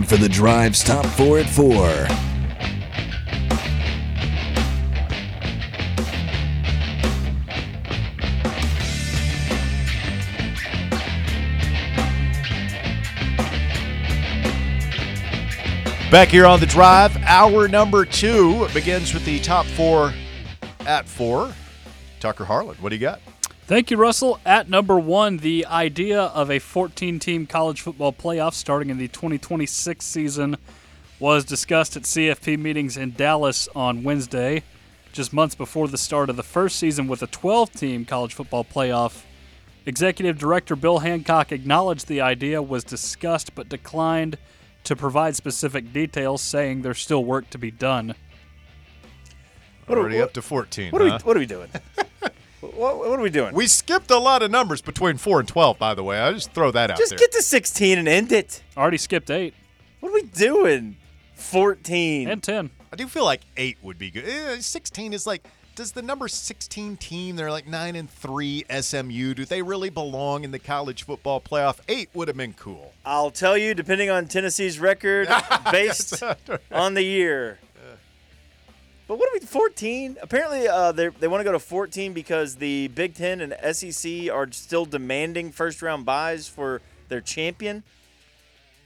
time for the Drive's Top 4 at 4. Back here on the drive, hour number two begins with the top four at four. Tucker Harlan, what do you got? Thank you, Russell. At number one, the idea of a 14 team college football playoff starting in the 2026 season was discussed at CFP meetings in Dallas on Wednesday, just months before the start of the first season with a 12 team college football playoff. Executive Director Bill Hancock acknowledged the idea was discussed but declined to provide specific details, saying there's still work to be done. What are- Already what- up to 14. What are, we, what are we doing? what, what are we doing? We skipped a lot of numbers between 4 and 12, by the way. I just throw that out Just there. get to 16 and end it. Already skipped eight What are we doing? 14. and 10. I do feel like 8 would be good. Eh, 16 is like, does the number 16 team, they're like 9 and 3 SMU, do they really belong in the college football playoff? 8 would have been cool. I'll tell you, depending on Tennessee's record, based on the year. But what are we, 14? Apparently, uh, they they want to go to 14 because the Big Ten and SEC are still demanding first round byes for their champion.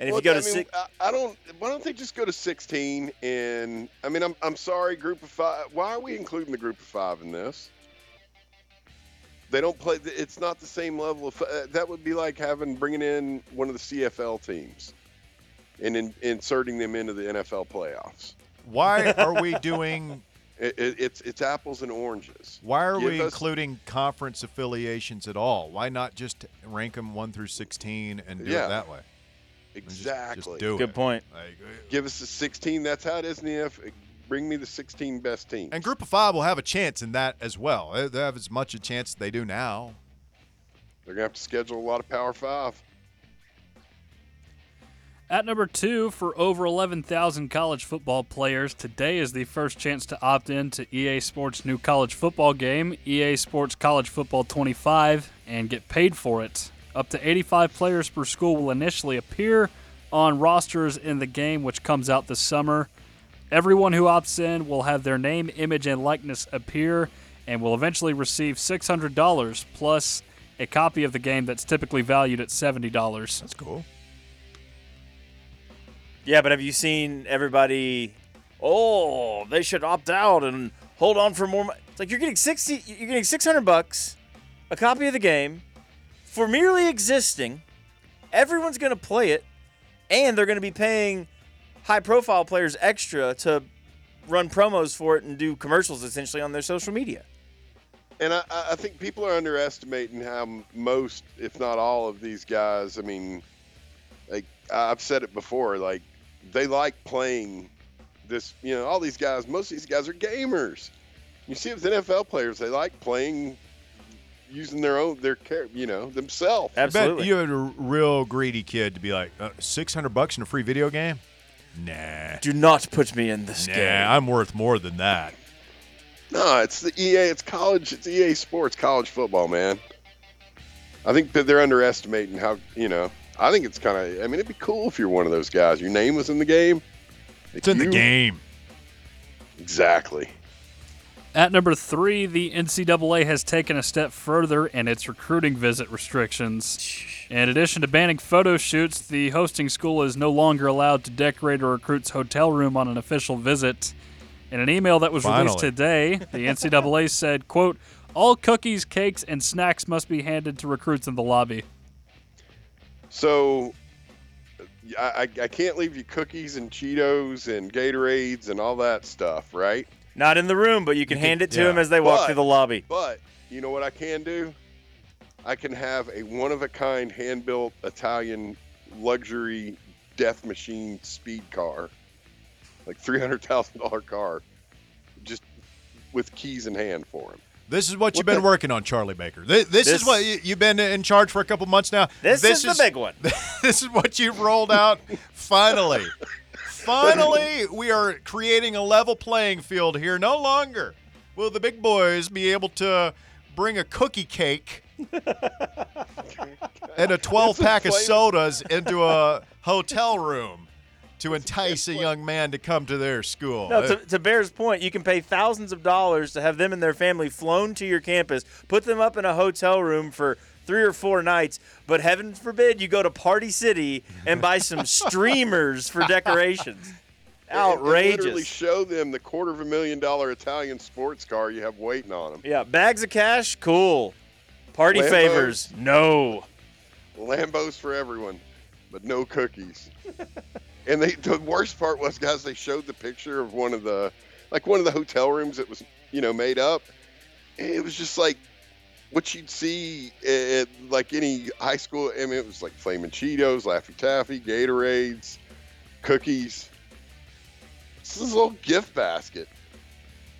And if Well, you go I to mean, six, I, don't. Why don't they just go to 16? And I mean, I'm I'm sorry, group of five. Why are we including the group of five in this? They don't play. It's not the same level of. Uh, that would be like having bringing in one of the CFL teams, and in, inserting them into the NFL playoffs. Why are we doing It, it, it's it's apples and oranges. Why are Give we us- including conference affiliations at all? Why not just rank them 1 through 16 and do Yeah. it that way? And just- Exactly. Just, do good it. point. Like, uh, Give us the 16. That's how it is in the F. Bring me the 16 best teams. and Group of Five will have a chance in that as well. They they have as much a chance as they do now. They're gonna have to schedule a lot of Power Five. At number two, for over 11,000 college football players, today is the first chance to opt in to EA Sports' new college football game, EA Sports College Football 25, and get paid for it. Up to 85 players per school will initially appear on rosters in the game, which comes out this summer. Everyone who opts in will have their name, image, and likeness appear and will eventually receive $600 plus a copy of the game that's typically valued at $70. That's cool. Yeah, but have you seen everybody? Oh, they should opt out and hold on for more. Mo-. It's like you're getting sixty. You're getting six hundred bucks, a copy of the game, for merely existing. Everyone's to play it, and they're to be paying high-profile players extra to run promos for it and do commercials essentially on their social media. And I I think people are underestimating how most, if not all, of these guys. I mean, like I've said it before, like they like playing this. You know, all these guys. Most of these guys are gamers. You see it with NFL players; they like playing, using their own their care. You know, themselves. I bet Absolutely. you had a real greedy kid to be like, uh, 600 bucks in a free video game? Nah. do not put me in this Nah, game. I'm worth more than that. No, it's the EA. It's college. It's EA Sports, college football, man. I think that they're underestimating how you know. I think it's kind of. I mean, it'd be cool if you're one of those guys. Your name was in the game. It's in the game. Exactly. At number three, the NCAA has taken a step further in its recruiting visit restrictions. In addition to banning photo shoots, the hosting school is no longer allowed to decorate a recruit's hotel room on an official visit. In an email that was released today, the NCAA said, quote, all cookies, cakes, and snacks must be handed to recruits in the lobby. So, I, I, I can't leave you cookies and Cheetos and Gatorades and all that stuff, right? Not in the room, but you can You can- hand it to yeah. them as they walk But- through the lobby. But you know what I can do? I can have a one-of-a-kind hand-built Italian luxury death machine speed car, like three hundred thousand dollar car, just with keys in hand for him. This is what, you've been the- working on, Charlie Baker. This, this, This- is what you, you've been in charge for a couple months now. This, is, the big one. this is what you've rolled out. Finally, finally, we are creating a level playing field here. No longer will the big boys be able to bring a cookie cake and a 12 pack of sodas into a hotel room. To entice a young man to come to their school. No, Uh, to, to Bear's point, you can pay thousands of dollars to have them and their family flown to your campus, put them up in a hotel room for three or four nights, but heaven forbid you go to Party City and buy some streamers for decorations. And- and literally Outrageous. show them the quarter of a million dollar Italian sports car you have waiting on them. Yeah, bags of cash, cool. Party Lambos. favors, no. Lambos for everyone, but no cookies. and they, the worst part was, guys, they showed the picture of one of the, like one of the hotel rooms that was, you know, made up. And it was just like what you'd see at like any high school. I mean, it was like flaming Cheetos, Laffy Taffy, Gatorades, cookies. It's this little gift basket.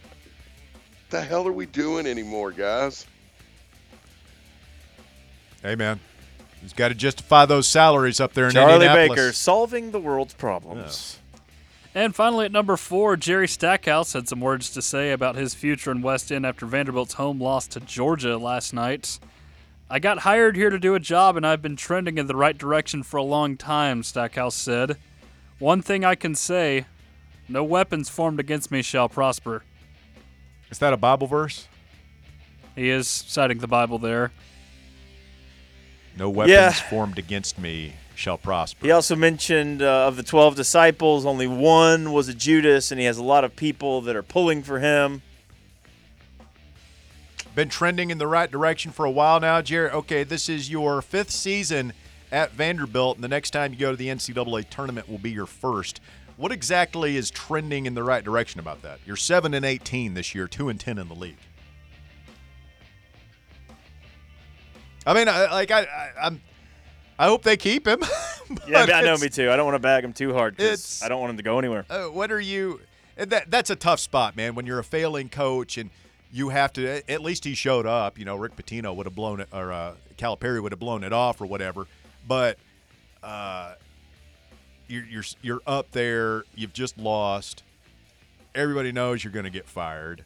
What the hell are we doing anymore, guys? hey, man. He's got to justify those salaries up there in Indianapolis. Charlie Indianapolis. Baker solving the world's problems. And finally, at number four, Jerry Stackhouse had some words to say about his future in West End after Vanderbilt's home loss to Georgia last night. I got hired here to do a job, and I've been trending in the right direction for a long time, Stackhouse said. One thing I can say no weapons formed against me shall prosper. Is that a Bible verse? He is citing the Bible there. No weapons Yeah. formed against me shall prosper. He also mentioned uh, of the 12 disciples, only one was a Judas, and he has a lot of people that are pulling for him. Been trending in the right direction for a while now, Jared. Okay, this is your fifth season at Vanderbilt, and the next time you go to the NCAA tournament will be your first. What exactly is trending in the right direction about that? You're seven and eighteen this year, two and ten in the league. I mean, I, like I, I, I'm, I hope they keep him. Yeah, but I know me too. I don't want to bag him too hard because I don't want him to go anywhere. uh, what are you? That that's a tough spot, man. When you're a failing coach and you have to. At least he showed up. You know, Rick Pitino would have blown it, or uh, Calipari would have blown it off, or whatever. But uh, you're you're you're up there. You've just lost. Everybody knows you're going to get fired.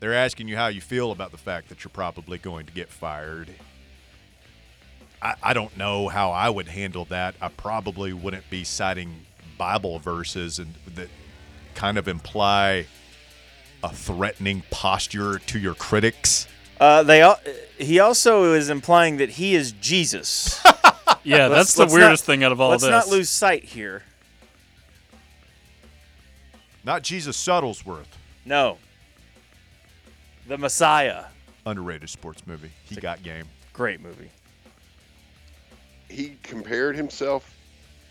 They're asking you how you feel about the fact that you're probably going to get fired. I, I don't know how I would handle that. I probably wouldn't be citing Bible verses and that kind of imply a threatening posture to your critics. Uh, they al- he also is implying that he is Jesus. Yeah, Let's- that's the let's not- weirdest thing out of all this. Let's not lose sight here. Not Jesus Shuttlesworth. No. The Messiah. Underrated sports movie. He got game. Great movie. He compared himself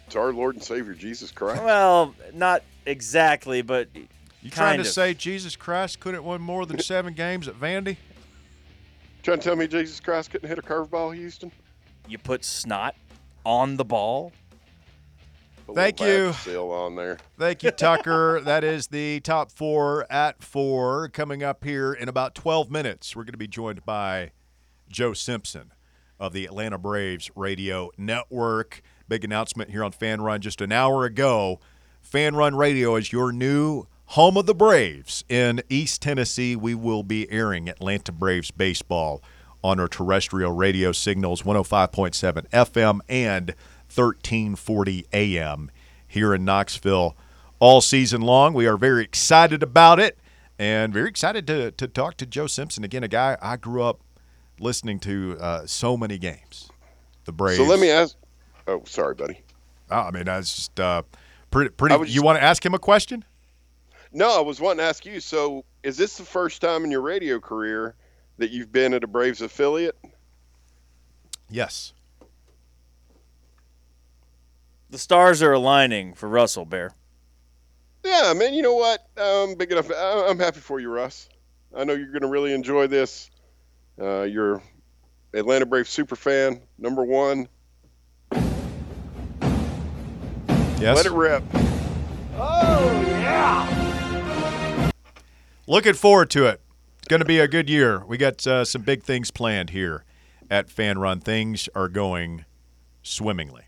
to our Lord and Savior Jesus Christ. Well, not exactly, but You trying to of. say Jesus Christ couldn't win more than seven games at Vandy? Trying to tell me Jesus Christ couldn't hit a curveball, Houston? you put snot on the ball. A Thank you. Seal on there. Thank you, Tucker. that is the top four at four. Coming up here in about 12 minutes, we're going to be joined by Joe Simpson of the Atlanta Braves Radio Network. Big announcement here on Fanrun just an hour ago. Fanrun Radio is your new home of the Braves in East Tennessee. We will be airing Atlanta Braves baseball on our terrestrial radio signals 105.7 FM and 1340 AM here in Knoxville all season long. We are very excited about it and very excited to, to talk to Joe Simpson. Again, a guy I grew up listening to uh, so many games. The Braves. So let me ask. Oh, sorry, buddy. Oh, I mean, that's just uh, pretty. pretty I you just- want to ask him a question? No, I was wanting to ask you. So, is this the first time in your radio career that you've been at a Braves affiliate? Yes. The stars are aligning for Russell Bear. Yeah, man. You know what? I'm big enough. I'm happy for you, Russ. I know you're going to really enjoy this. Uh, you're Atlanta Braves super fan, number one. Yes. Let it rip. Oh yeah. Looking forward to it. It's going to be a good year. We got uh, some big things planned here at Fanrun. Things are going swimmingly.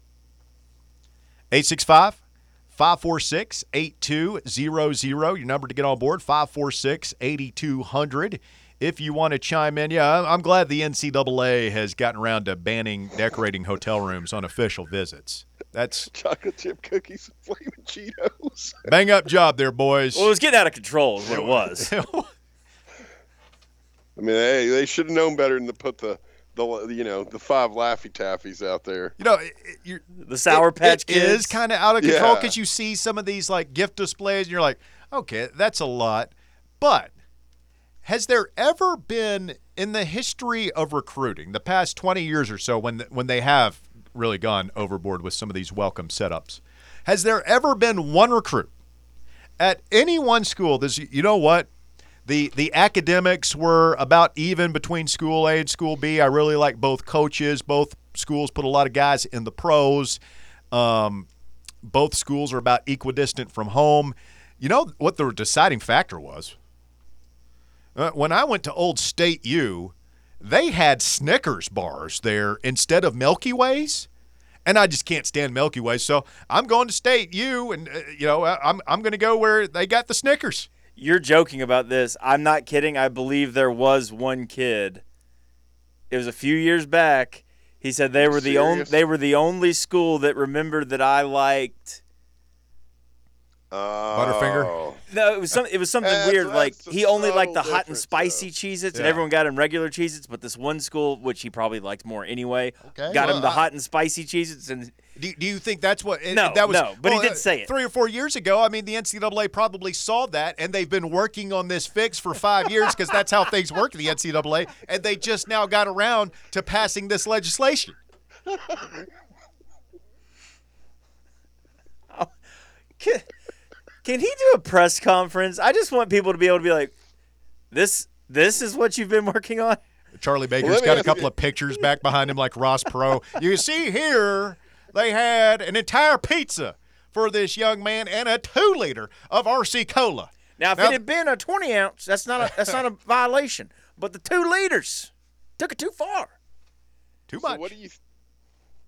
865 546 8200. Your number to get on board 546 8200. If you want to chime in, yeah, I'm- I'm glad the NCAA has gotten around to banning decorating hotel rooms on official visits. That's Chocolate chip cookies and flaming Cheetos. bang up job there, boys. Well, it was getting out of control, is what it was. I mean, hey, they should have known better than to put the the you know the five Laffy Taffies out there. you know, it, it, you're, The Sour it- Patch it Kids is kind of out of control Yeah. because you see some of these like gift displays and you're like, okay, that's a lot. But has there ever been in the history of recruiting, the past 20 years or so, when when they have really gone overboard with some of these welcome setups, has there ever been one recruit at any one school that's you know what? The the academics were about even between school A and school B. I really like both coaches. Both schools put a lot of guys in the pros. Um, both schools are about equidistant from home. You know what the deciding factor was? Uh, when I went to Old State U, they had Snickers bars there instead of Milky Ways, and I just can't stand Milky Ways. So I'm going to State U, and uh, you know I- I'm I'm going to go where they got the Snickers. You're joking about this. I'm not kidding. I believe there was one kid. It was a few years back. He said they were the only they were the only school that remembered that I liked. Butterfinger? Oh. No, it was some. It was something That's- weird. Like that's he only liked the subtle hot and difference, spicy though. Cheez-Its, and Yeah. everyone got him regular Cheez-Its. But this one school, which he probably liked more anyway, Okay. got Well, him the I- hot and spicy Cheez-Its, and Do, do you think that's what? No, that was, no, but he did uh, say it. three or four years ago. I mean, the NCAA probably saw that, and they've been working on this fix for five years because that's how things work in the NCAA, and they just now got around to passing this legislation. Can, can he do a press conference? I just want people to be able to be like, this this is what you've been working on. Charlie Baker's let me got a couple you- of pictures back behind him, like Ross Perot. You see here, they had an entire pizza for this young man and a two liter of RC Cola. Now, if Now- it had been a twenty ounce, that's not a that's not a violation. But the two liters took it too far. Too So much. what do you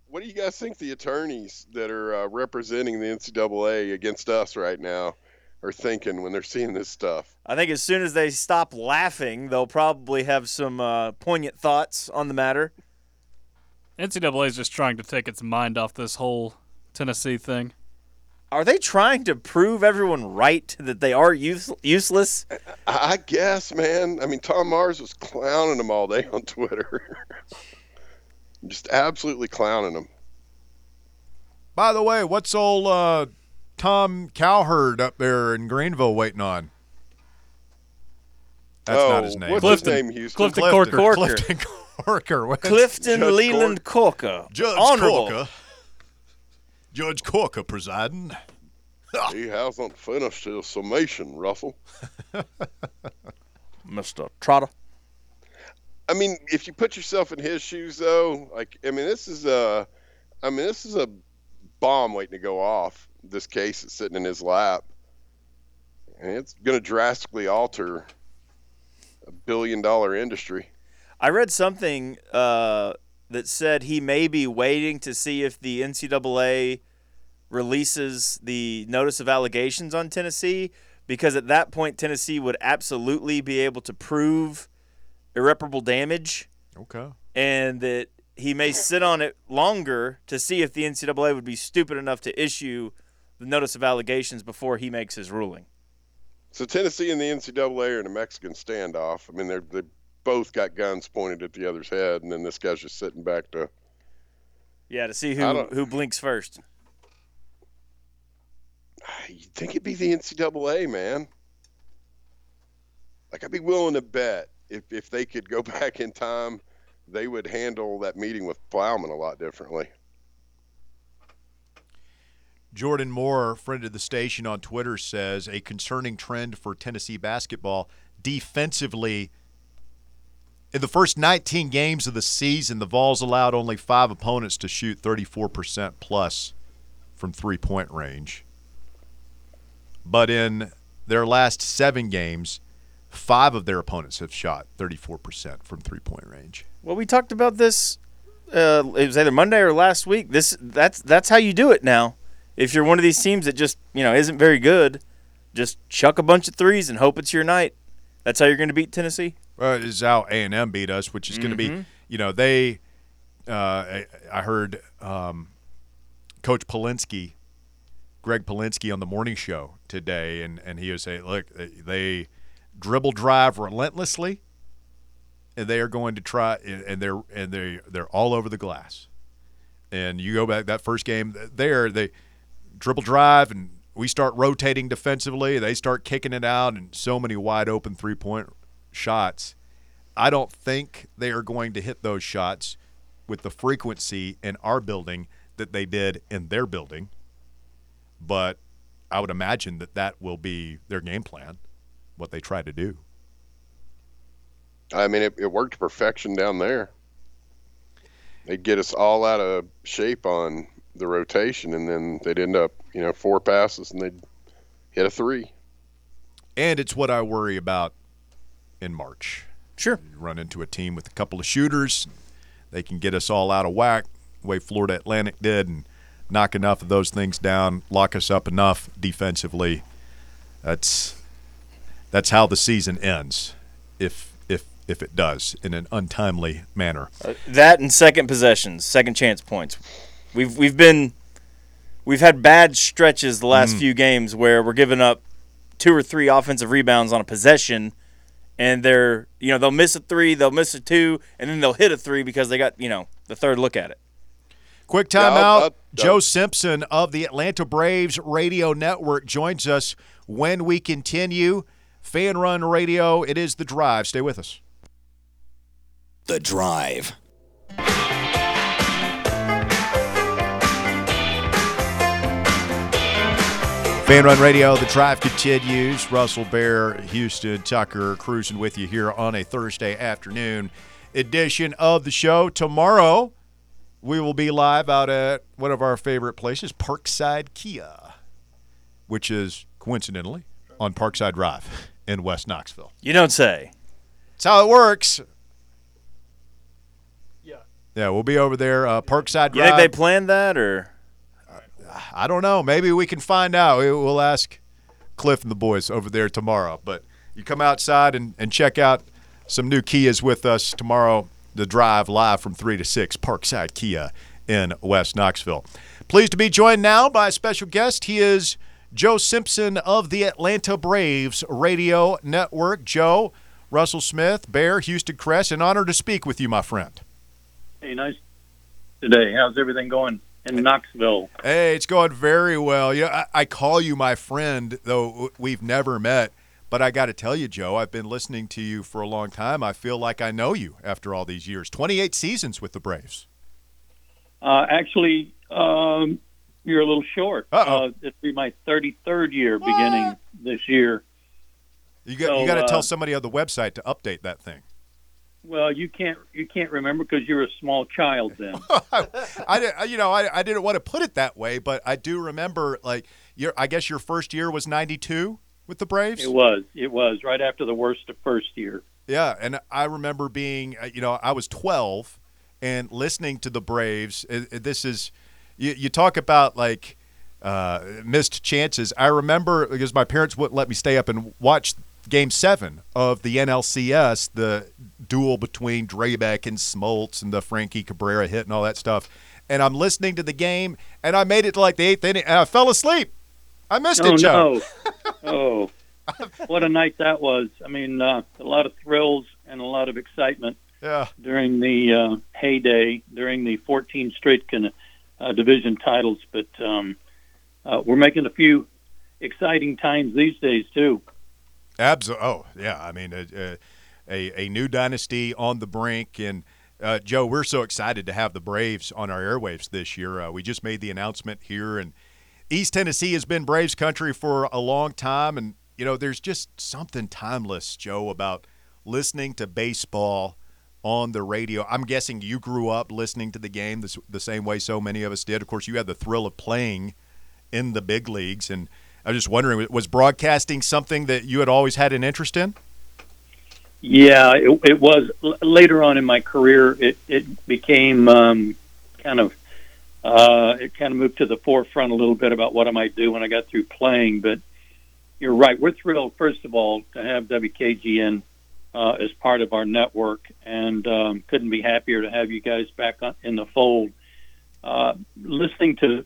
what do you guys think the attorneys that are uh, representing the NCAA against us right now are thinking when they're seeing this stuff? I think as soon as they stop laughing, they'll probably have some uh, poignant thoughts on the matter. NCAA is just trying to take its mind off this whole Tennessee thing. Are they trying to prove everyone right that they are use- useless? I I guess, man. I mean, Tom Mars was clowning them all day on Twitter. Just absolutely clowning them. By the way, what's old uh, Tom Cowherd up there in Greenville waiting on? That's oh, not his name. What's Clifton. his name, Houston? Clifton. Clifton Corker. Clifton Corker. What's- Clifton Judge Leland Corker. Judge Honorable. Corker. Judge Corker presiding. He hasn't finished his summation, Russell. Mr. Trotter. I mean, if you put yourself in his shoes, though, like, I mean, this is a, I mean, this is a bomb waiting to go off. This case is sitting in his lap, and it's going to drastically alter a billion-dollar industry. I read something uh, that said he may be waiting to see if the NCAA releases the notice of allegations on Tennessee, because at that point, Tennessee would absolutely be able to prove irreparable damage, Okay. and that he may sit on it longer to see if the NCAA would be stupid enough to issue the notice of allegations before he makes his ruling. So Tennessee and the NCAA are in a Mexican standoff. I mean, they're they both got guns pointed at the other's head, and then this guy's just sitting back to. Yeah, to see who who blinks first. You think it'd be the NCAA, man? Like I'd be willing to bet if if they could go back in time, they would handle that meeting with Plowman a lot differently. Jordan Moore, friend of the station on Twitter, says a concerning trend for Tennessee basketball defensively. In the first 19 games of the season, the Vols allowed only five opponents to shoot 34% plus from three point range. But in their last seven games, five of their opponents have shot 34% from three point range. Well, we talked about this. Uh, it was either Monday or last week. This that's that's how you do it now. If you're one of these teams that just you know isn't very good, just chuck a bunch of threes and hope it's your night. That's how you're going to beat Tennessee. Well, it is how A and M beat us, which is going to be, you know, they. Uh, I, I heard um, Coach Polinsky, Greg Polinsky on the morning show today, and, and he was saying, look, they dribble drive relentlessly, and they are going to try, and they're and they they're all over the glass. And you go back that first game there, they dribble drive, and we start rotating defensively. They start kicking it out, and so many wide open three point shots. I don't think they are going to hit those shots with the frequency in our building that they did in their building. But I would imagine that that will be their game plan, what they try to do. I mean, it, it worked to perfection down there. They'd get us all out of shape on the rotation, and then they'd end up, you know, four passes and they'd hit a three. And it's what I worry about in March. Sure. You run into a team with a couple of shooters, they can get us all out of whack, the way Florida Atlantic did, and knock enough of those things down, lock us up enough defensively. That's that's how the season ends, if if if it does in an untimely manner. Uh, that and second possessions, second chance points. We've we've been we've had bad stretches the last mm. few games where we're giving up two or three offensive rebounds on a possession and they're you know they'll miss a three, they'll miss a two, and then they'll hit a three because they got you know the third look at it. Quick timeout. Yeah, Joe Simpson of the Atlanta Braves Radio Network joins us when we continue. Fanrun Radio. It is the drive. Stay with us. The drive. Fanrun Radio, the drive continues. Russell Bear, Houston, Tucker cruising with you here on a Thursday afternoon edition of the show. Tomorrow, we will be live out at one of our favorite places, Parkside Kia, which is coincidentally on Parkside Drive in West Knoxville. You don't say. That's how it works. Yeah. Yeah, we'll be over there, uh, Parkside Drive. You think they planned that or? I don't know. Maybe we can find out. We'll ask Cliff and the boys over there tomorrow. But you come outside and, and check out some new Kias with us tomorrow. The drive live from 3 to 6, Parkside Kia in West Knoxville. Pleased to be joined now by a special guest. He is Joe Simpson of the Atlanta Braves Radio Network. Joe, Russell Smith, Bear, Houston Crest, an honor to speak with you, my friend. Hey, nice today. How's everything going? in Knoxville. Hey, it's going very well. You know, I, I call you my friend, though we've never met. But I got to tell you, Joe, I've been listening to you for a long time. I feel like I know you after all these years. 28 seasons with the Braves. Uh, actually, um, you're a little short. Uh-oh. Uh, it'll be my 33rd year what? beginning this year. You got, so, you got to uh, tell somebody on the website to update that thing. Well, you can't you can't remember because you're a small child then. I, you know I, I didn't want to put it that way, but I do remember like your I guess your first year was '92 with the Braves. It was it was right after the worst of first year. Yeah, and I remember being uh, you know I was 12 and listening to the Braves. This is you, you talk about like uh, missed chances. I remember because my parents wouldn't let me stay up and watch Game Seven of the NLCS, the duel between Drabek and Smoltz and the Frankie Cabrera hit and all that stuff. And I'm listening to the game, and I made it to like the eighth inning, and I fell asleep. I missed oh, it, Joe. No. oh, what a night that was! I mean, uh, a lot of thrills and a lot of excitement. Yeah. During the uh, heyday, during the 14 straight con- uh, division titles, but um, uh, we're making a few exciting times these days too. Absolutely. Oh, yeah. I mean, a, a, a new dynasty on the brink. And, uh, Joe, we're so excited to have the Braves on our airwaves this year. Uh, we just made the announcement here, and East Tennessee has been Braves country for a long time. And, you know, there's just something timeless, Joe, about listening to baseball on the radio. I'm guessing you grew up listening to the game the, the same way so many of us did. Of course, you had the thrill of playing in the big leagues. And, I was just wondering, was broadcasting something that you had always had an interest in? Yeah, it, it was. Later on in my career, it, it became um, kind of uh, it kind of moved to the forefront a little bit about what I might do when I got through playing. But you're right. We're thrilled, first of all, to have WKGN uh, as part of our network, and um, couldn't be happier to have you guys back in the fold. Uh, listening to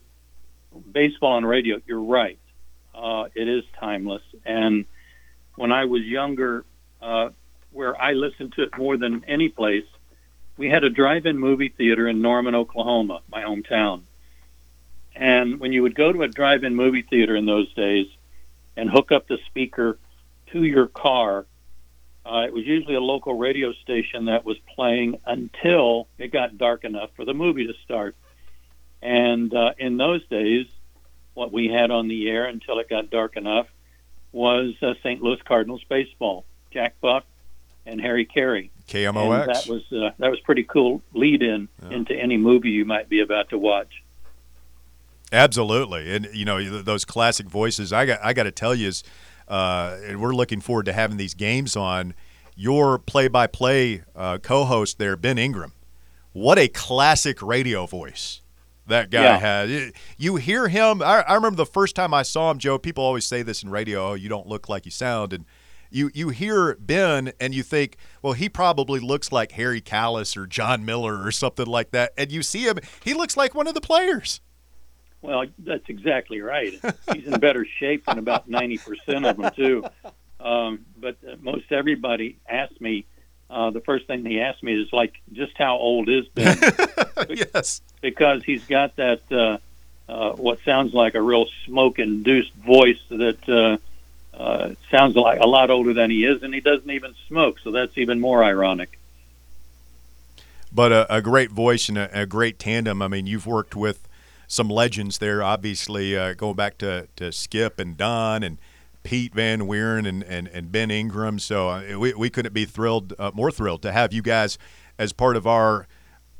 baseball on radio, you're right. Uh, it is timeless. And when I was younger, uh, where I listened to it more than any place, we had a drive-in movie theater in Norman, Oklahoma, my hometown. And when you would go to a drive-in movie theater in those days and hook up the speaker to your car, uh, it was usually a local radio station that was playing until it got dark enough for the movie to start. And uh, in those days, what we had on the air until it got dark enough was uh, St. Louis Cardinals baseball. Jack Buck and Harry Caray. KMOX. And that was uh, that was pretty cool lead in yeah. into any movie you might be about to watch. Absolutely, and you know those classic voices. I got I got to tell you is, uh, and we're looking forward to having these games on. Your play-by-play uh, co-host there, Ben Ingram. What a classic radio voice that guy yeah. had. You hear him. I, I remember the first time I saw him, Joe. People always say this in radio. Oh, you don't look like you sound, and you you hear Ben and you think, well, he probably looks like Harry Kalas or Jon Miller or something like that, and you see him, he looks like one of the players. Well, that's exactly right. He's in better shape than about ninety percent of them too. Um, but uh, most everybody asks me. Uh, the first thing he asked me is like, just how old is Ben? yes, because he's got that uh, uh, what sounds like a real smoke-induced voice that uh, uh, sounds like a lot older than he is, and he doesn't even smoke. So that's even more ironic. But a, a great voice and a, a, great tandem. I mean, you've worked with some legends there, obviously, uh, going back to, to Skip and Don and Pete Van Wieren and, and, and Ben Ingram. So uh, we, we couldn't be thrilled, uh, more thrilled to have you guys as part of our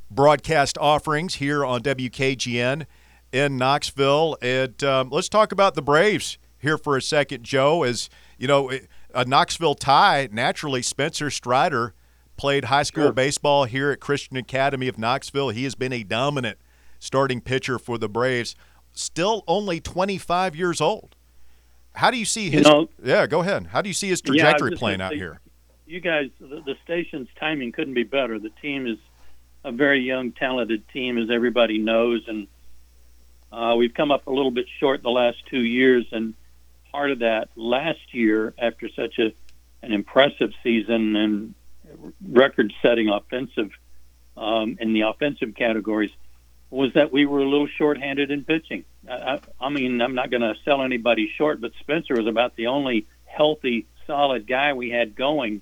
broadcast offerings here on WKGN in Knoxville. And um, let's talk about the Braves here for a second, Joe. As you know, a Knoxville tie. Naturally, Spencer Strider played high school sure. baseball here at Christian Academy of Knoxville. He has been a dominant starting pitcher for the Braves. Still only 25 years old. How do you see his? You know, yeah, go ahead. How do you see his trajectory yeah, playing out here? You guys, the, the station's timing couldn't be better. The team is a very young, talented team, as everybody knows, and uh, we've come up a little bit short the last two years. And part of that last year after such a an impressive season and record-setting offensive um, in the offensive categories was that we were a little short-handed in pitching. I, I mean, I'm not going to sell anybody short, but Spencer was about the only healthy, solid guy we had going.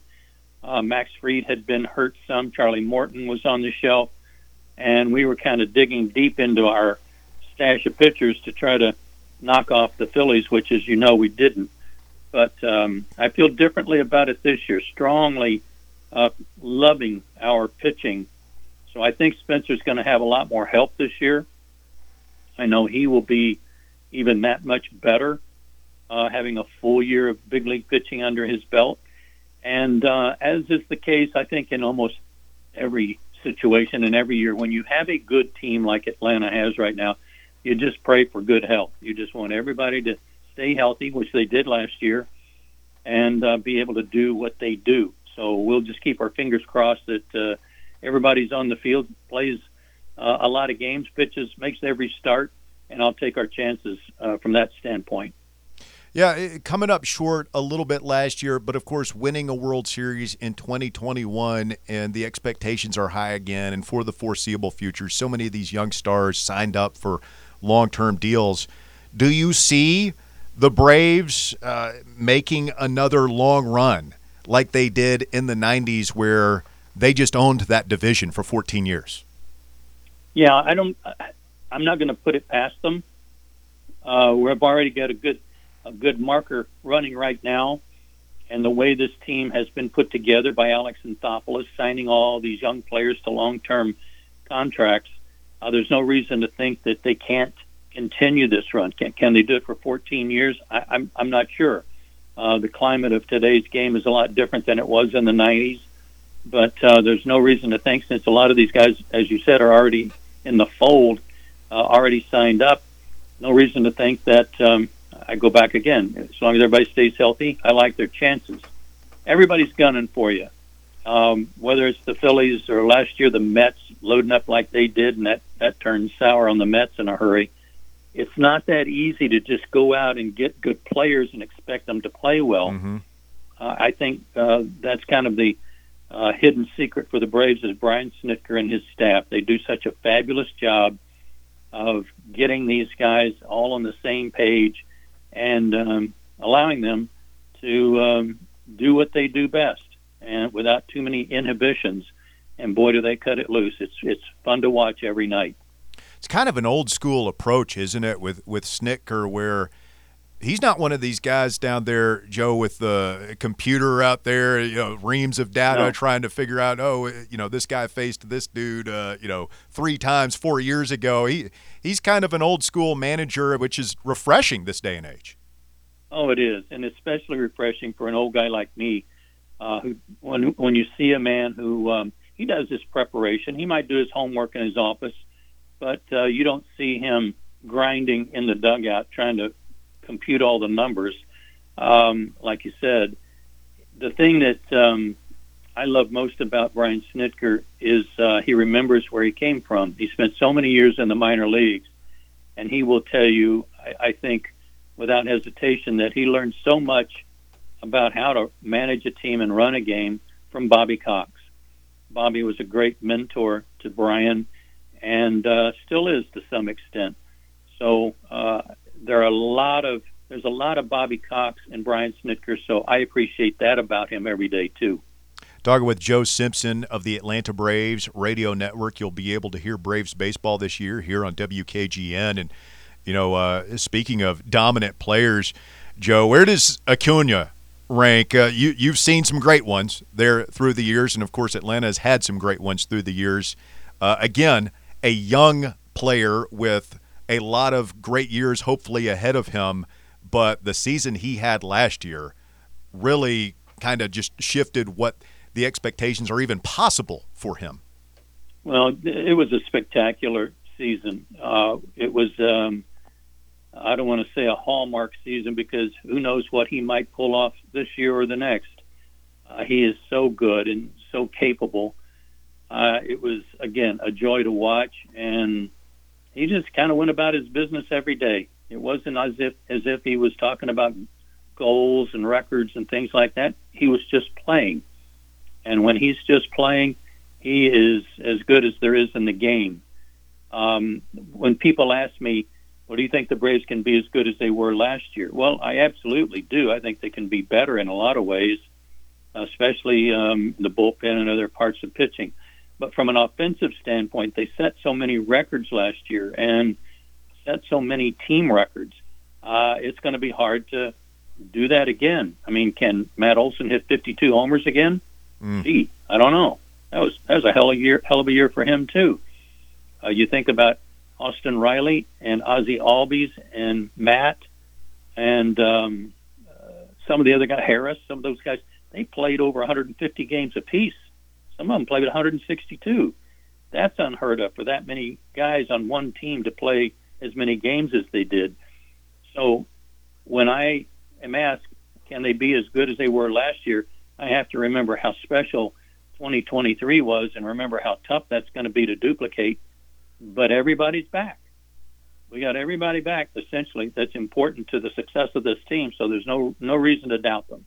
Uh, Max Fried had been hurt some. Charlie Morton was on the shelf, and we were kind of digging deep into our stash of pitchers to try to knock off the Phillies, which, as you know, we didn't. But um, I feel differently about it this year. Strongly uh, loving our pitching. So I think Spencer's going to have a lot more help this year. I know he will be even that much better, uh, having a full year of big league pitching under his belt. And uh, as is the case, I think in almost every situation and every year, when you have a good team like Atlanta has right now, you just pray for good health. You just want everybody to stay healthy, which they did last year, and uh, be able to do what they do. So we'll just keep our fingers crossed that uh, everybody's on the field, plays uh, a lot of games, pitches, makes every start, and I'll take our chances uh, from that standpoint. Yeah, coming up short a little bit last year, but of course, winning a World Series in 2021, and the expectations are high again. And for the foreseeable future, so many of these young stars signed up for long term deals. Do you see the Braves uh, making another long run like they did in the 90s where they just owned that division for 14 years? Yeah, I don't. I'm not going to put it past them. Uh, we've already got a good a good marker running right now, and the way this team has been put together by Alex Anthopoulos, signing all these young players to long term contracts, uh, there's no reason to think that they can't continue this run. Can, can they do it for 14 years? I, I'm, I'm not sure. Uh, the climate of today's game is a lot different than it was in the 90s, but uh, there's no reason to think since a lot of these guys, as you said, are already in the fold, uh, already signed up. No reason to think that um, I go back again. As long as everybody stays healthy, I like their chances. Everybody's gunning for you. Um, whether it's the Phillies or last year the Mets loading up like they did, and that that turned sour on the Mets in a hurry. it's not that easy to just go out and get good players and expect them to play well. Mm-hmm. Uh, I think uh, that's kind of the uh, hidden secret for the Braves is Brian Snitker and his staff. They do such a fabulous job of getting these guys all on the same page and um, allowing them to um, do what they do best and without too many inhibitions. And boy, do they cut it loose! It's it's fun to watch every night. It's kind of an old school approach, isn't it, with with Snitker, where he's not one of these guys down there, Joe, with the computer out there, you know, reams of data No. trying to figure out, oh, you know, this guy faced this dude, uh, you know, three times four years ago. He he's kind of an old school manager, which is refreshing this day and age. Oh, it is, and especially refreshing for an old guy like me, uh, who when when you see a man who um, he does his preparation, he might do his homework in his office, but uh, you don't see him grinding in the dugout trying to compute all the numbers. Um, like you said, the thing that um, I love most about Brian Snitker is uh, he remembers where he came from. He spent so many years in the minor leagues, and he will tell you, I, I think, without hesitation, that he learned so much about how to manage a team and run a game from Bobby Cox. Bobby was a great mentor to Brian, and uh, still is to some extent. So uh, there are a lot of there's a lot of Bobby Cox and Brian Snitker. So I appreciate that about him every day too. Talking with Joe Simpson of the Atlanta Braves radio network, you'll be able to hear Braves baseball this year here on WKGN. And you know, uh, speaking of dominant players, Joe, where does Acuna rank? Uh, you you've seen some great ones there through the years, and of course, Atlanta has had some great ones through the years. Uh, again, a young player with a lot of great years, hopefully ahead of him. But the season he had last year really kind of just shifted what the expectations are even possible for him. Well, it was a spectacular season. Uh, it was, um, I don't want to say a hallmark season because who knows what he might pull off this year or the next. Uh, he is so good and so capable. Uh, it was, again, a joy to watch, and he just kind of went about his business every day. It wasn't as if as if he was talking about goals and records and things like that. He was just playing, and when he's just playing, he is as good as there is in the game. Um, when people ask me, "Well, do you think the Braves can be as good as they were last year?" Well, I absolutely do. I think they can be better in a lot of ways, especially um, the bullpen and other parts of pitching. But from an offensive standpoint, they set so many records last year and set so many team records. Uh, it's going to be hard to do that again. I mean, can Matt Olson hit 52 homers again? Mm. Gee, I don't know. That was that was a hell of a year, hell of a year for him too. Uh, you think about Austin Riley and Ozzy Albies and Matt and um, uh, some of the other guys, Harris. Some of those guys, they played over 150 games apiece. Some of them played 162. That's unheard of for that many guys on one team to play as many games as they did. So when I am asked, can they be as good as they were last year? I have to remember how special 2023 was and remember how tough that's going to be to duplicate. But everybody's back. We got everybody back essentially that's important to the success of this team, so there's no no reason to doubt them.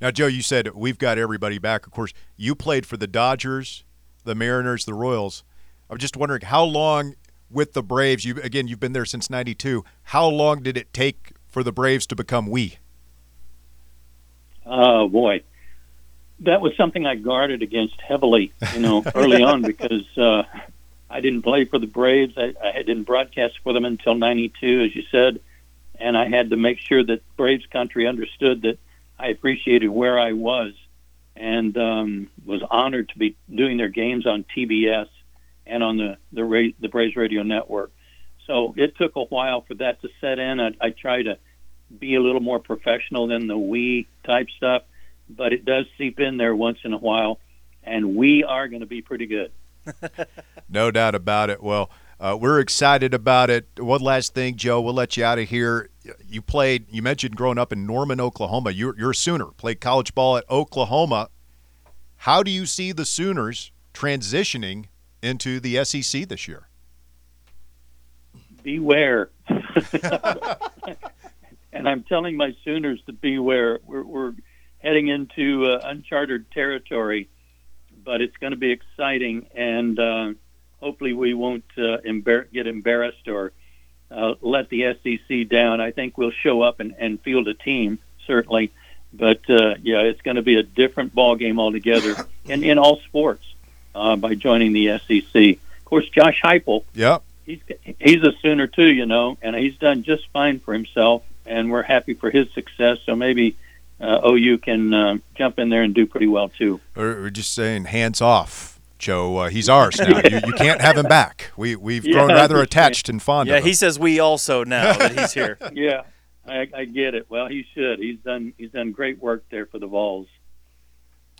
Now, Joe, you said we've got everybody back. Of course, you played for the Dodgers, the Mariners, the Royals. I'm just wondering how long with the Braves. You again, you've been there since '92. How long did it take for the Braves to become we? Oh boy, that was something I guarded against heavily, you know, early on because uh, I didn't play for the Braves. I, I didn't broadcast for them until '92, as you said, and I had to make sure that Braves country understood that I appreciated where I was and um, was honored to be doing their games on TBS and on the the, ra- the Braves radio network. So it took a while for that to set in. I, I try to be a little more professional than the we type stuff, but it does seep in there once in a while, and we are going to be pretty good. No doubt about it. Well, uh, we're excited about it. One last thing, Joe, we'll let you out of here. You played, you mentioned growing up in Norman, Oklahoma. You're, you're a Sooner, played college ball at Oklahoma. How do you see the Sooners transitioning into the SEC this year? beware. and I'm telling my Sooners to beware. We're, we're heading into uh, uncharted territory, but it's going to be exciting, and uh, hopefully we won't uh, embar- get embarrassed or uh, let the SEC down. I think we'll show up and, and field a team certainly, but uh, yeah, it's going to be a different ball game altogether, in in all sports uh, by joining the SEC. Of course, Josh Heupel. Yep. He's he's a Sooner too, you know, and he's done just fine for himself, and we're happy for his success. So maybe uh, OU can uh, jump in there and do pretty well too. Or we're just saying hands off. Joe, uh, he's ours now. you, you can't have him back. We we've Yeah, grown rather attached and fond Yeah, of him. he says we also now that he's here. Yeah, I, I get it. Well, he should. He's done he's done great work there for the Vols.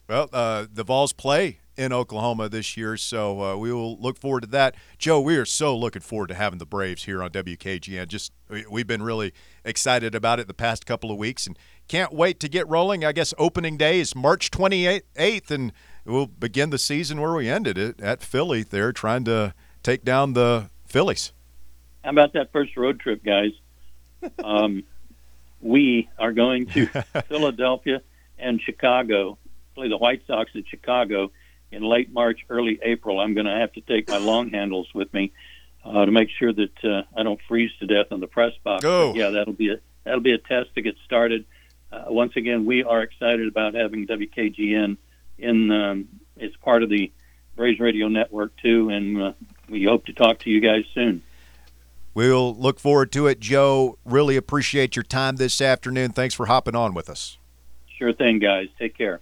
Well, uh, the Vols play in Oklahoma this year, so uh, we will look forward to that. Joe, we are so looking forward to having the Braves here on WKGN. Just we- we've been really excited about it the past couple of weeks, and can't wait to get rolling. I guess opening day is March 28th, and we'll begin the season where we ended it at Philly. They're trying to take down the Phillies. How about that first road trip, guys? Um, we are going to Philadelphia and Chicago. Play the White Sox at Chicago in late March, early April. I'm going to have to take my long handles with me uh, to make sure that uh, I don't freeze to death on the press box. Oh. But yeah, that'll be a that'll be a test to get started. Uh, once again, we are excited about having WKGN in um, as part of the Braves Radio Network too, and uh, we hope to talk to you guys soon. We'll look forward to it. Joe, really appreciate your time this afternoon. Thanks for hopping on with us. Sure thing, guys. Take care.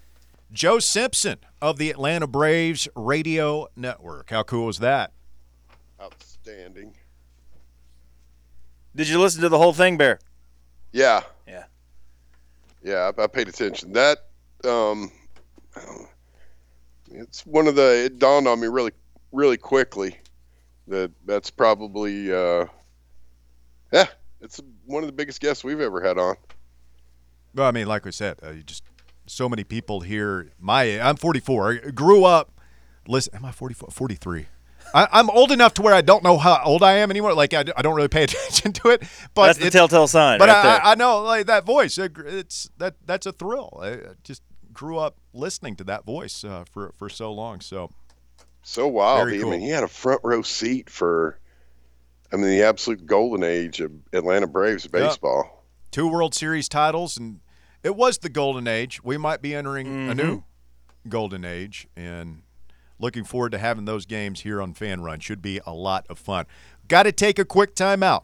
Joe Simpson of the Atlanta Braves Radio Network. How cool is that? Outstanding. Did you listen to the whole thing, Bear? Yeah. Yeah. Yeah, I, I paid attention. That um, it's one of the. It dawned on me really, really quickly that that's probably uh, yeah, it's one of the biggest guests we've ever had on. Well, I mean, like we said, uh, you just so many people here. My, I'm 44. I grew up. Listen, am I 44? 43. I, I'm old enough to where I don't know how old I am anymore. Like I, I don't really pay attention to it. But That's the it- telltale sign. But right there. I, I know like that voice. it- It's that that's a thrill. I I just grew up listening to that voice uh, for for so long. So So wild. Very I mean, he had a front row seat for, I mean, the absolute golden age of Atlanta Braves baseball. two World Series titles, and it was the golden age. We might be entering a new golden age, and looking forward to having those games here on Fanrun. Should be a lot of fun. Got to take a quick timeout.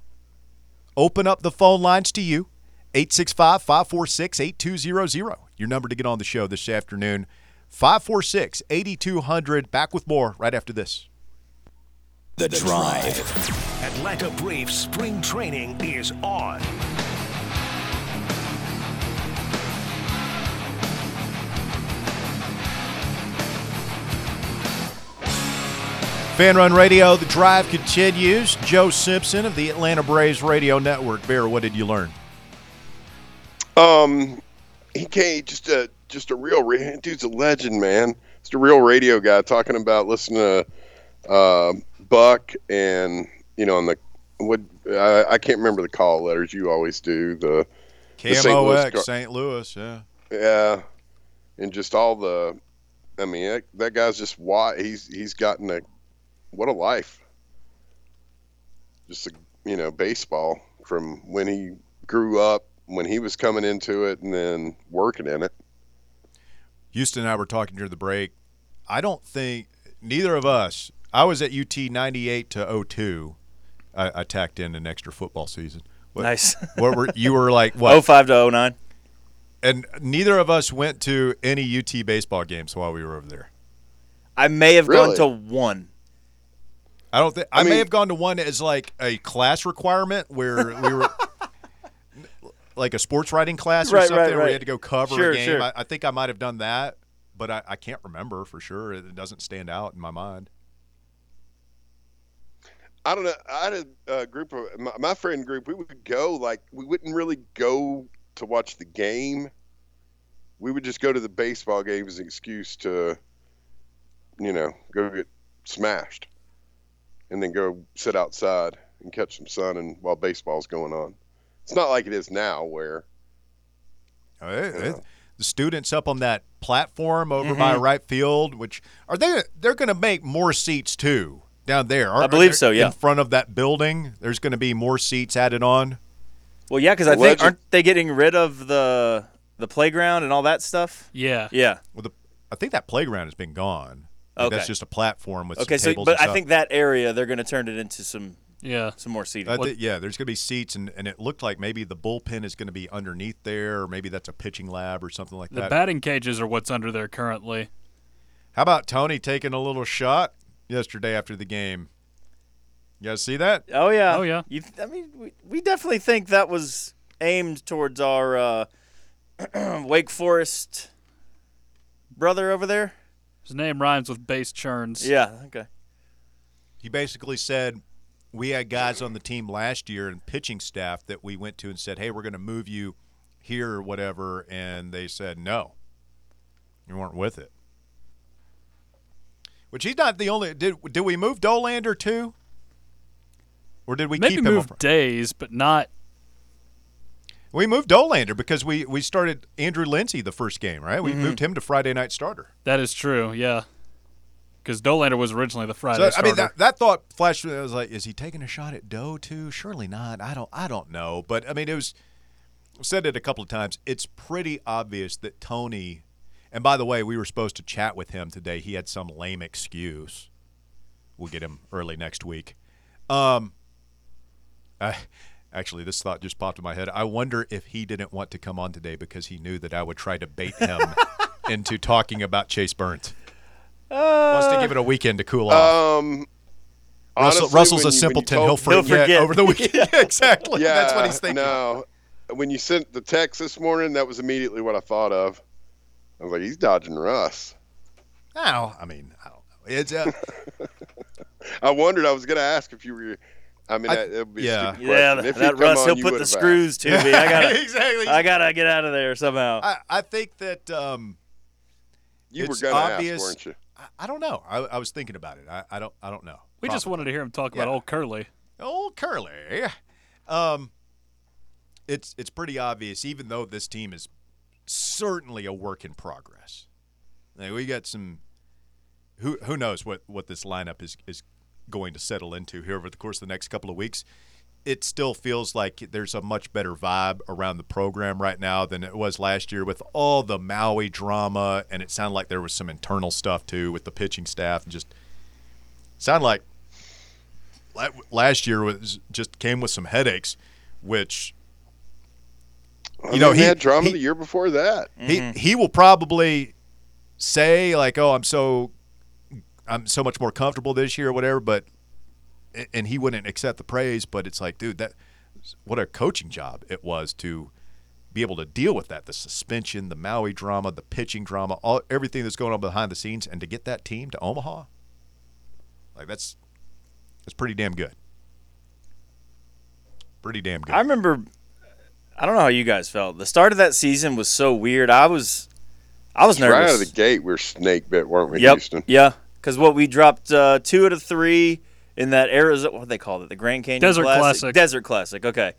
Open up the phone lines to you 865 546 8200. Your number to get on the show this afternoon 546 8200. Back with more right after this. The Drive. Atlanta Braves spring training is on. Fanrun Radio, the drive continues. Joe Simpson of the Atlanta Braves Radio Network. Bear, what did you learn? Um, he came just a just a real dude's a legend, man. Just a real radio guy talking about listening to uh, Buck and you know, on the what I, I can't remember the call letters you always do the The St. Louis KMOX, St. Louis, yeah. yeah, and just all the. I mean, that, that guy's just why he's he's gotten a what a life. Just a you know baseball from when he grew up, when he was coming into it, and then working in it. Houston and I were talking during the break. I don't think neither of us. I was at UT 98 to 02. I, I tacked in an extra football season. What, nice. What were you were like what? 05 to 09. And neither of us went to any UT baseball games while we were over there. I may have Really? gone to one. I don't think I, I may have gone to one as like a class requirement where we were like a sports writing class or Right, something right, where we had to go cover Sure, a game. sure. I, I think I might have done that, but I, I can't remember for sure. It doesn't stand out in my mind. I don't know. I had a, a group of my, my friend group. We would go like we wouldn't really go to watch the game. We would just go to the baseball game as an excuse to, you know, go get smashed, and then go sit outside and catch some sun and while baseball's going on. It's not like it is now where Uh, it- it- the students up on that platform over by right field, which are they? They're going to make more seats too down there. Are- I believe are- so, yeah. In front of that building, there's going to be more seats added on. Well, yeah, because I think aren't they getting rid of the the playground and all that stuff? Yeah. Yeah. Well, the, I think that playground has been gone. I think That's just a platform with Okay, some so tables but and I think that area they're going to turn it into some Yeah. some more seating. I thi- yeah, there's going to be seats, and, and it looked like maybe the bullpen is going to be underneath there, or maybe that's a pitching lab or something like The that. The batting cages are what's under there currently. How about Tony taking a little shot yesterday after the game? You guys see that? Oh yeah. Oh, yeah. You, I mean, we, we definitely think that was aimed towards our uh, Wake Forest brother over there. His name rhymes with base churns. Yeah. Okay. He basically said we had guys on the team last year and pitching staff that we went to and said, "Hey, we're going to move you here or whatever," and they said no. You weren't with it. Which he's not the only. Did did we move Dollander too? Or did we Maybe keep him? move days, but not. We moved Dollander because we we started Andrew Lindsey the first game, right? We mm-hmm. moved him to Friday night starter. That is true. Yeah. Because Dollander was originally the Friday So I mean that, that thought flashed. through me. I was like, is he taking a shot at Doe too? Surely not. I don't. I don't know. But I mean, it was said it a couple of times. It's pretty obvious that Tony. And by the way, we were supposed to chat with him today. He had some lame excuse. We'll get him early next week. Um. I, actually, this thought just popped in my head. I wonder if he didn't want to come on today because he knew that I would try to bait him into talking about Chase Burns. Wants to give it a weekend to cool off. um Russell, Russell's when a you- you simpleton. told- He'll forget, He'll forget. over the weekend. exactly. yeah, That's what he's thinking. No, when you sent the text this morning, that was immediately what I thought of. I was like, he's dodging Russ. No, I mean, I don't know. It's uh, I wondered. I was going to ask if you were. I mean, I- that, it would be yeah. a stupid Yeah. question. If that Russ, on, he'll put the screws to me. I gotta. exactly. I gotta get out of there somehow. I, I think that um, asked. You were it's going to obvious- ask, weren't you? I, don't know. I, I was thinking about it. I, I don't. I don't know. we just wanted to hear him talk about old Curly. old Curly. Um, it's it's pretty obvious, even though this team is certainly a work in progress. Like, we got some. Who who knows what what this lineup is is going to settle into here over the course of the next couple of weeks. It still feels like there's a much better vibe around the program right now than it was last year with all the Maui drama, and it sounded like there was some internal stuff too with the pitching staff. and Just sounded like last year was just came with some headaches, which I you know, he- had drama he- the year before that. Mm-hmm. he he will probably say like, "Oh, I'm so I'm so much more comfortable this year, or whatever." But and he wouldn't accept the praise. But it's like, dude, that what a coaching job it was to be able to deal with that the suspension, the Maui drama, the pitching drama, all everything that's going on behind the scenes, and to get that team to Omaha, like that's that's pretty damn good. Pretty damn good. I remember. I don't know how you guys felt. The start of that season was so weird. I was, I was nervous. Right out of the gate, we are snake bit, weren't we, Yep. Houston? Yeah. Because what we dropped uh, two out of three in that Arizona. What do they call it? The Grand Canyon Desert Classic. Classic. Desert Classic. Okay.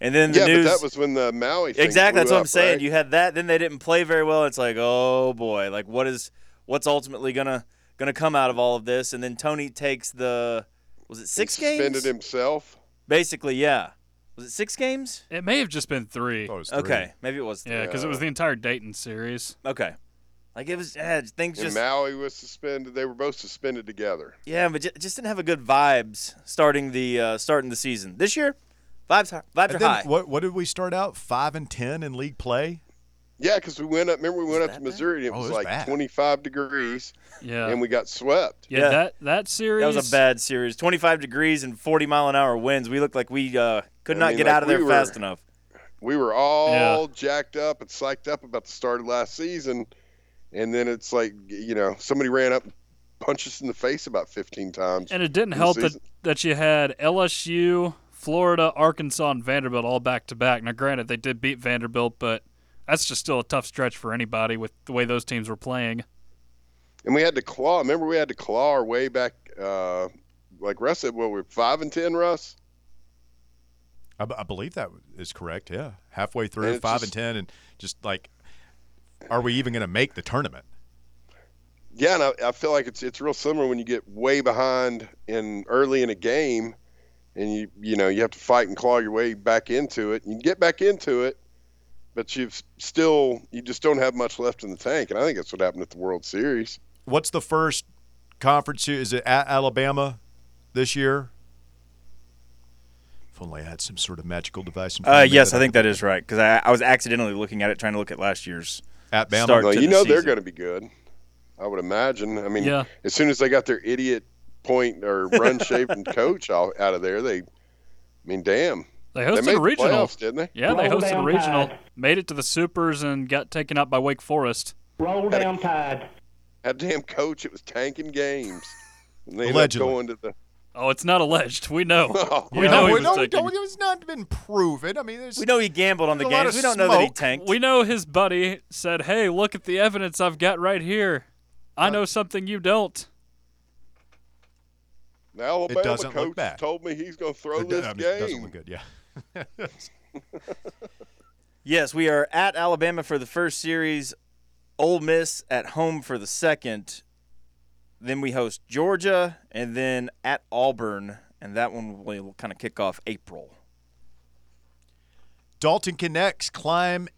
And then the Yeah, news. but that was when the Maui thing exactly. That's blew what I'm saying. right? You had that. Then they didn't play very well. It's like, oh boy, like what is what's ultimately gonna gonna come out of all of this? And then Tony takes the was it six he suspended himself. Basically, yeah. Was it six games? It may have just been three. Thought it was three. Okay, maybe it was. Yeah, because it was the entire Dayton series. Okay. Like it was, yeah, things just. And just Maui was suspended. They were both suspended together. Yeah, but ju- just didn't have a good vibes starting the uh, starting the season this year. Vibes, hi- vibes are And then high. what what did we start out five and ten in league play? Yeah, because we went up. Remember, we went up that to bad? Missouri and it Oh, it was was like bad. 25 degrees, Yeah. and we got swept. yeah, Yeah. that that series That was a bad series. 25 degrees and 40 mile an hour winds. We looked like we uh, could I not mean, get like out of we there were- fast enough. We were all Yeah. jacked up and psyched up about the start of last season, and then it's like you know somebody ran up, punched us in the face about 15 times. And it didn't help that, that you had LSU, Florida, Arkansas, and Vanderbilt all back to back. Now, granted, they did beat Vanderbilt, but that's just still a tough stretch for anybody with the way those teams were playing. And we had to claw. Remember, we had to claw our way back. Uh, like Russ said, well, we're five and ten, Russ. I, b- I believe that is correct. Yeah, halfway through, And five just- and ten, and just like, are we even going to make the tournament? Yeah, and I, I feel like it's it's real similar when you get way behind in early in a game, and you you know you have to fight and claw your way back into it. You can get back into it, but you've still you just don't have much left in the tank. And I think that's what happened at the World Series. What's the first conference? Is it at Alabama this year? If only I had some sort of magical device. In front Uh, of yes, I think that is right because I, I was accidentally looking at it, trying to look at last year's. At Bama. Start Well, to you the know they're going to be good. I would imagine. I mean, Yeah. as soon as they got their idiot point or run shaping coach out, out of there, they. I mean, damn. They They hosted made a regional. the playoffs, didn't they? Yeah, they hosted a regional, Tide. made it to the Supers, and got taken out by Wake Forest. Roll down tide. That damn coach, it was tanking games. And they Allegedly. ended up going to the. Oh, it's not alleged. We know. Oh, We no, know he we was don't, taking- it's not been proven. I mean, there's, We know he gambled on the There's games. We don't know that he tanked. We know his buddy said, "Hey, look at the evidence I've got right here. I know something you don't." The Alabama doesn't look coach bad. told me he's going to throw it, this I mean, game. it doesn't look good. Yeah. Yes, we are at Alabama for the first series, Ole Miss at home for the second. Then we host Georgia, and then at Auburn, and that one will kind of kick off April. Dalton Knecht's climb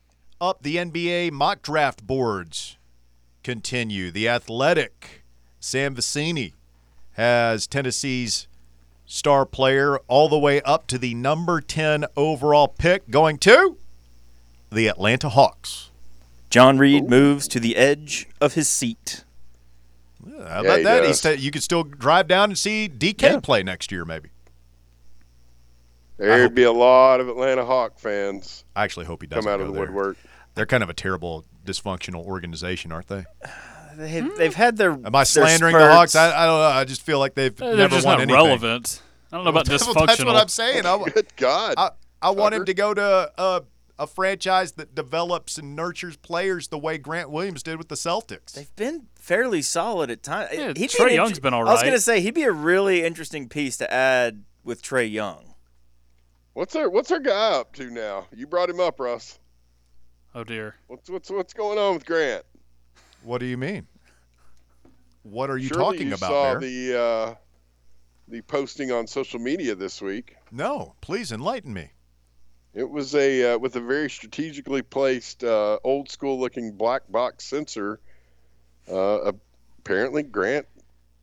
up the NBA mock draft boards. Continue. The athletic Sam Vecenie has Tennessee's star player all the way up to the number 10 overall pick, going to the Atlanta Hawks. John Reed moves to the edge of his seat. How Yeah, about he that? does. He's sta- you could still drive down and see DK Yeah. play next year, maybe. There'd be a lot of Atlanta Hawk fans I actually hope he doesn't come out of the there. woodwork. They're kind of a terrible, dysfunctional organization, aren't they? They, they've had their. Am I slandering the Hawks? I, I don't know. I just feel like they've They're never just won not anything. relevant. I don't know about That's dysfunctional. what- That's what I'm saying. I, Good God. I, I want him to go to a, a franchise that develops and nurtures players the way Grant Williams did with the Celtics. They've been fairly solid at times. Yeah, he'd Trae be Young's inter- been all right. I was gonna say he'd be a really interesting piece to add with Trae Young. What's our What's our guy up to now? You brought him up, Russ. oh dear. What's What's What's going on with Grant? What do you mean? What are you Surely talking you about saw there? the uh, the posting on social media this week. no, please enlighten me. It was a uh, with a very strategically placed, uh, old school looking black box sensor. Uh, apparently, Grant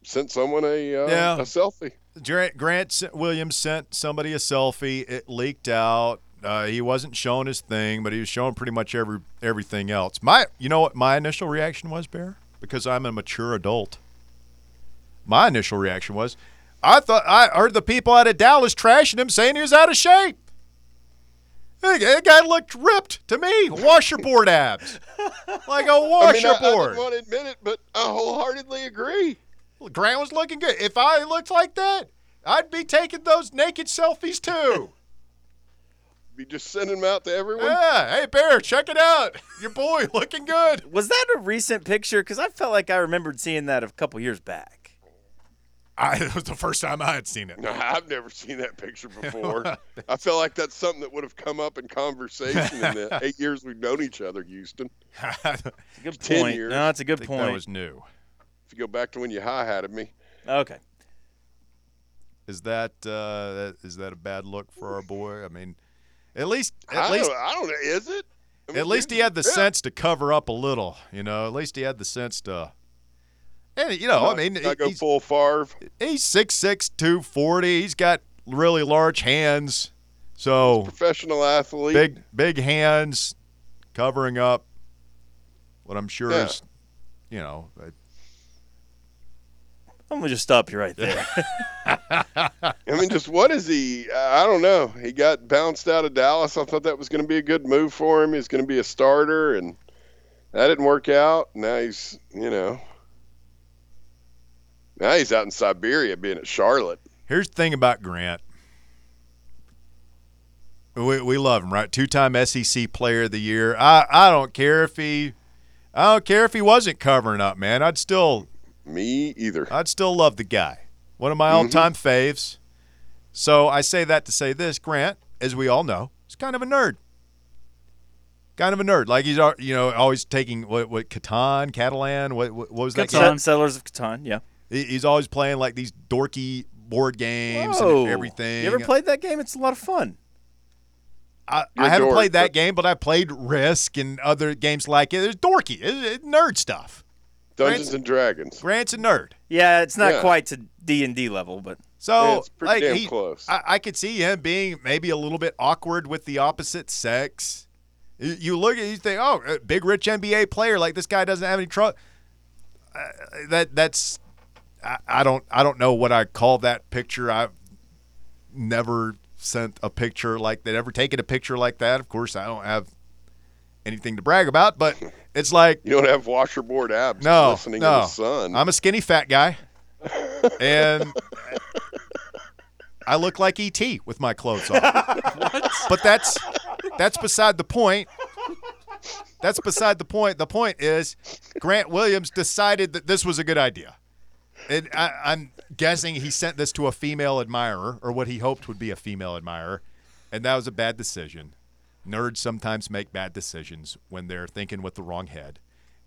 sent someone a uh, Yeah. a selfie. Grant, Grant Williams sent somebody a selfie. It leaked out. Uh, he wasn't showing his thing, but he was showing pretty much every everything else. My, you know what my initial reaction was, Bear? Because I'm a mature adult. My initial reaction was, I thought I heard the people out of Dallas trashing him, saying he was out of shape. That that guy looked ripped to me. Washerboard abs, like a I mean, I, I didn't want to admit it, but I wholeheartedly agree. Grant was looking good. If I looked like that, I'd be taking those naked selfies too. Be just sending them out to everyone. yeah. Hey, Bear, check it out. Your boy looking good. Was that a recent picture? Because I felt like I remembered seeing that a couple years back. I, it was the first time I had seen it. No, I've never seen that picture before. I feel like that's something that would have come up in conversation in the eight years we've known each other, Houston. I a good 10 point. years. No, that's a good think point. that was new. If you go back to when you hi hatted me, Okay. Is that uh, that is that a bad look for our boy? I mean, at least at I least don't, I don't know. Is it? I mean, at least he had the yeah. sense to cover up a little. You know, at least he had the sense to. And you know, I mean, not go he's, full Favre. he's six six two forty. He's got really large hands. So professional athlete. big big hands covering up what I'm sure Yeah. is you know I'm gonna just stop you right there. I mean, just what is he? I don't know. He got bounced out of Dallas. I thought that was going to be a good move for him. He's going to be a starter, and that didn't work out. Now he's, you know, now he's out in Siberia, being at Charlotte. Here's the thing about Grant. We, we love him, right? Two time SEC player of the year. I, I don't care if he I don't care if he wasn't covering up, man. I'd still Me either. I'd still love the guy. One of my mm-hmm. all time faves. So I say that to say this, Grant, as we all know, is kind of a nerd. Kind of a nerd. Like he's, al- you know, always taking what, what Catan, Catalan, what, what, what was that? Catan. game? Set- Settlers of Catan, yeah. He- He's always playing like these dorky board games Whoa. and everything. You ever played that game? It's a lot of fun. I, I haven't dork, played that but- game, but I played Risk and other games like it. It's dorky. It's, it's nerd stuff. Dungeons and Dragons. Grant's a nerd. Yeah, it's not Yeah. quite to D and D level, but So Yeah, it's pretty like damn he, close. I, I could see him being maybe a little bit awkward with the opposite sex. You, you look at you think, oh, big rich NBA player like this guy doesn't have any trouble. Uh, that that's I, I don't I don't know what I call that picture. I've never sent a picture like that. They'd ever taken a picture like that? Of course, I don't have anything to brag about, but it's like You don't have washerboard abs no, listening no. to the sun. I'm a skinny fat guy, and I look like ET with my clothes on. But that's that's beside the point. That's beside the point. The point is, Grant Williams decided that this was a good idea, and I, I'm guessing he sent this to a female admirer, or what he hoped would be a female admirer, and that was a bad decision. Nerds sometimes make bad decisions when they're thinking with the wrong head.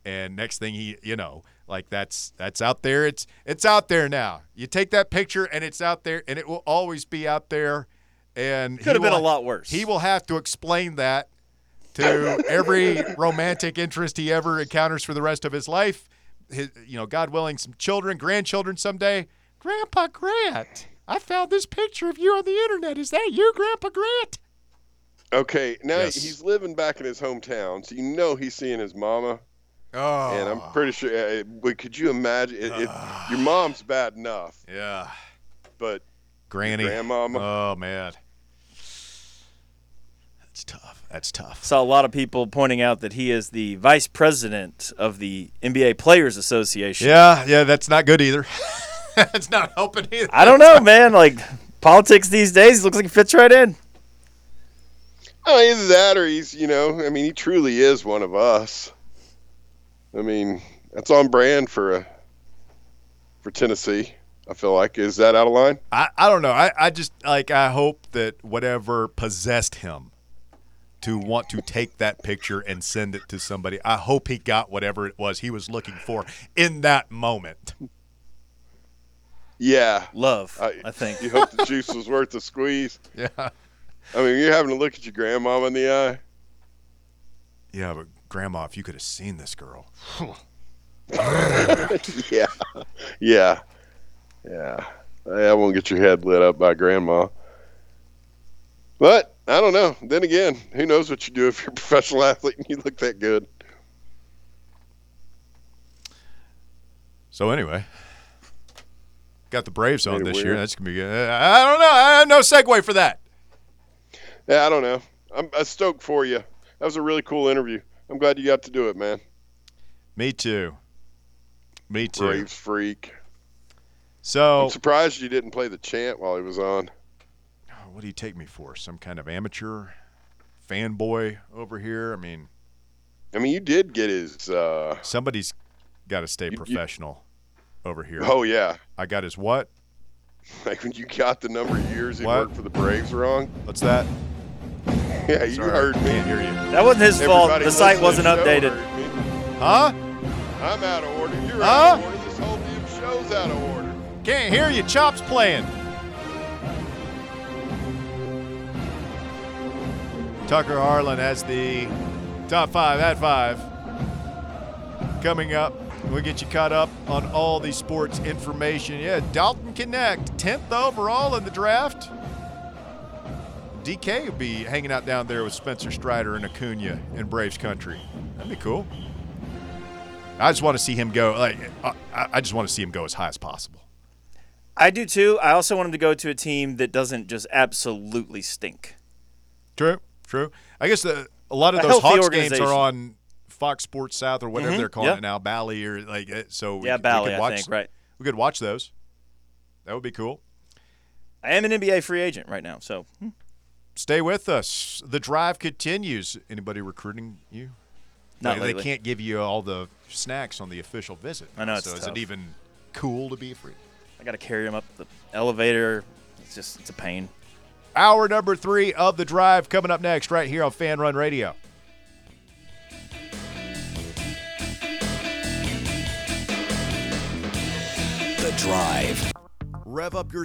And next thing he, you know, like that's that's out there. It's it's out there now. You take that picture and it's out there, and it will always be out there. And Could have been will- a lot worse. He will have to explain that to every romantic interest he ever encounters for the rest of his life. His, you know, God willing, some children, grandchildren someday. Grandpa Grant, I found this picture of you on the internet. Is that you, Grandpa Grant? okay, now Yes. he's living back in his hometown, so you know he's seeing his mama. Oh, And I'm pretty sure. Uh, but could you imagine? Your mom's bad enough, yeah, but Granny, grandmama? Oh man, that's tough. That's tough. saw a lot of people pointing out that he is the vice president of the NBA Players Association. Yeah, yeah, that's not good either. that's not helping either. I don't know, man. Like politics these days, looks like it fits right in. oh, either that or he's, you know, I mean, he truly is one of us. I mean, that's on brand for a for Tennessee. I feel like is that out of line? I, I don't know. I, I just like I hope that whatever possessed him to want to take that picture and send it to somebody. I hope he got whatever it was he was looking for in that moment. Yeah. Love, I- I think. You hope the juice was worth the squeeze. Yeah. I mean, you're having to look at your grandma in the eye. Yeah, but grandma, if you could have seen this girl. yeah, yeah, yeah. I won't get your head lit up by grandma. But I don't know. Then again, who knows what you do if you're a professional athlete and you look that good? So anyway, got the Braves on this year. That's gonna be good. I don't know. I have no segue for that. Yeah, I don't know. I'm, I'm stoked for you. That was a really cool interview. I'm glad you got to do it, man. Me too. Me too. Braves freak. So, I'm surprised you didn't play the chant while he was on. What do you take me for? Some kind of amateur fanboy over here? I mean, I mean, you did get his. Uh, somebody's got to stay You- you- professional over here. oh yeah, I got his what? like when you got the number of years he What? worked for the Braves wrong. What's that? Yeah, you Sorry, heard me. Can't hear you. That wasn't his fault. The site wasn't to the show updated. Huh? I'm out of order. You're Huh? out of order. This whole damn show's out of order. Can't hear you. Chops playing. Tucker Harlan has the top five at five. Coming up, we'll get you caught up on all the sports information. Yeah, Dalton Knecht, 10th overall in the draft. DK will be hanging out down there with Spencer Strider and Acuna in Braves country. That'd be cool. I just want to see him go. Like, uh, I, I just want to see him go as high as possible. I do too. I also want him to go to a team that doesn't just absolutely stink. True, true. I guess the, a lot of A those Hawks games are on Fox Sports South or whatever Mhm, they're calling yeah. it now, Bally or like so. we- Yeah, we, Bally, could I watch, think, right. We could watch those. That would be cool. I am an NBA free agent right now, so hmm. Stay with us. The drive continues. Anybody recruiting you? not Like, lately. They can't give you all the snacks on the official visit. I know, it's So is it even cool to be free? I got to carry him up the elevator. It's just it's a pain. Hour number three of the drive coming up next, right here on Fanrun Radio. The Drive. Rev up your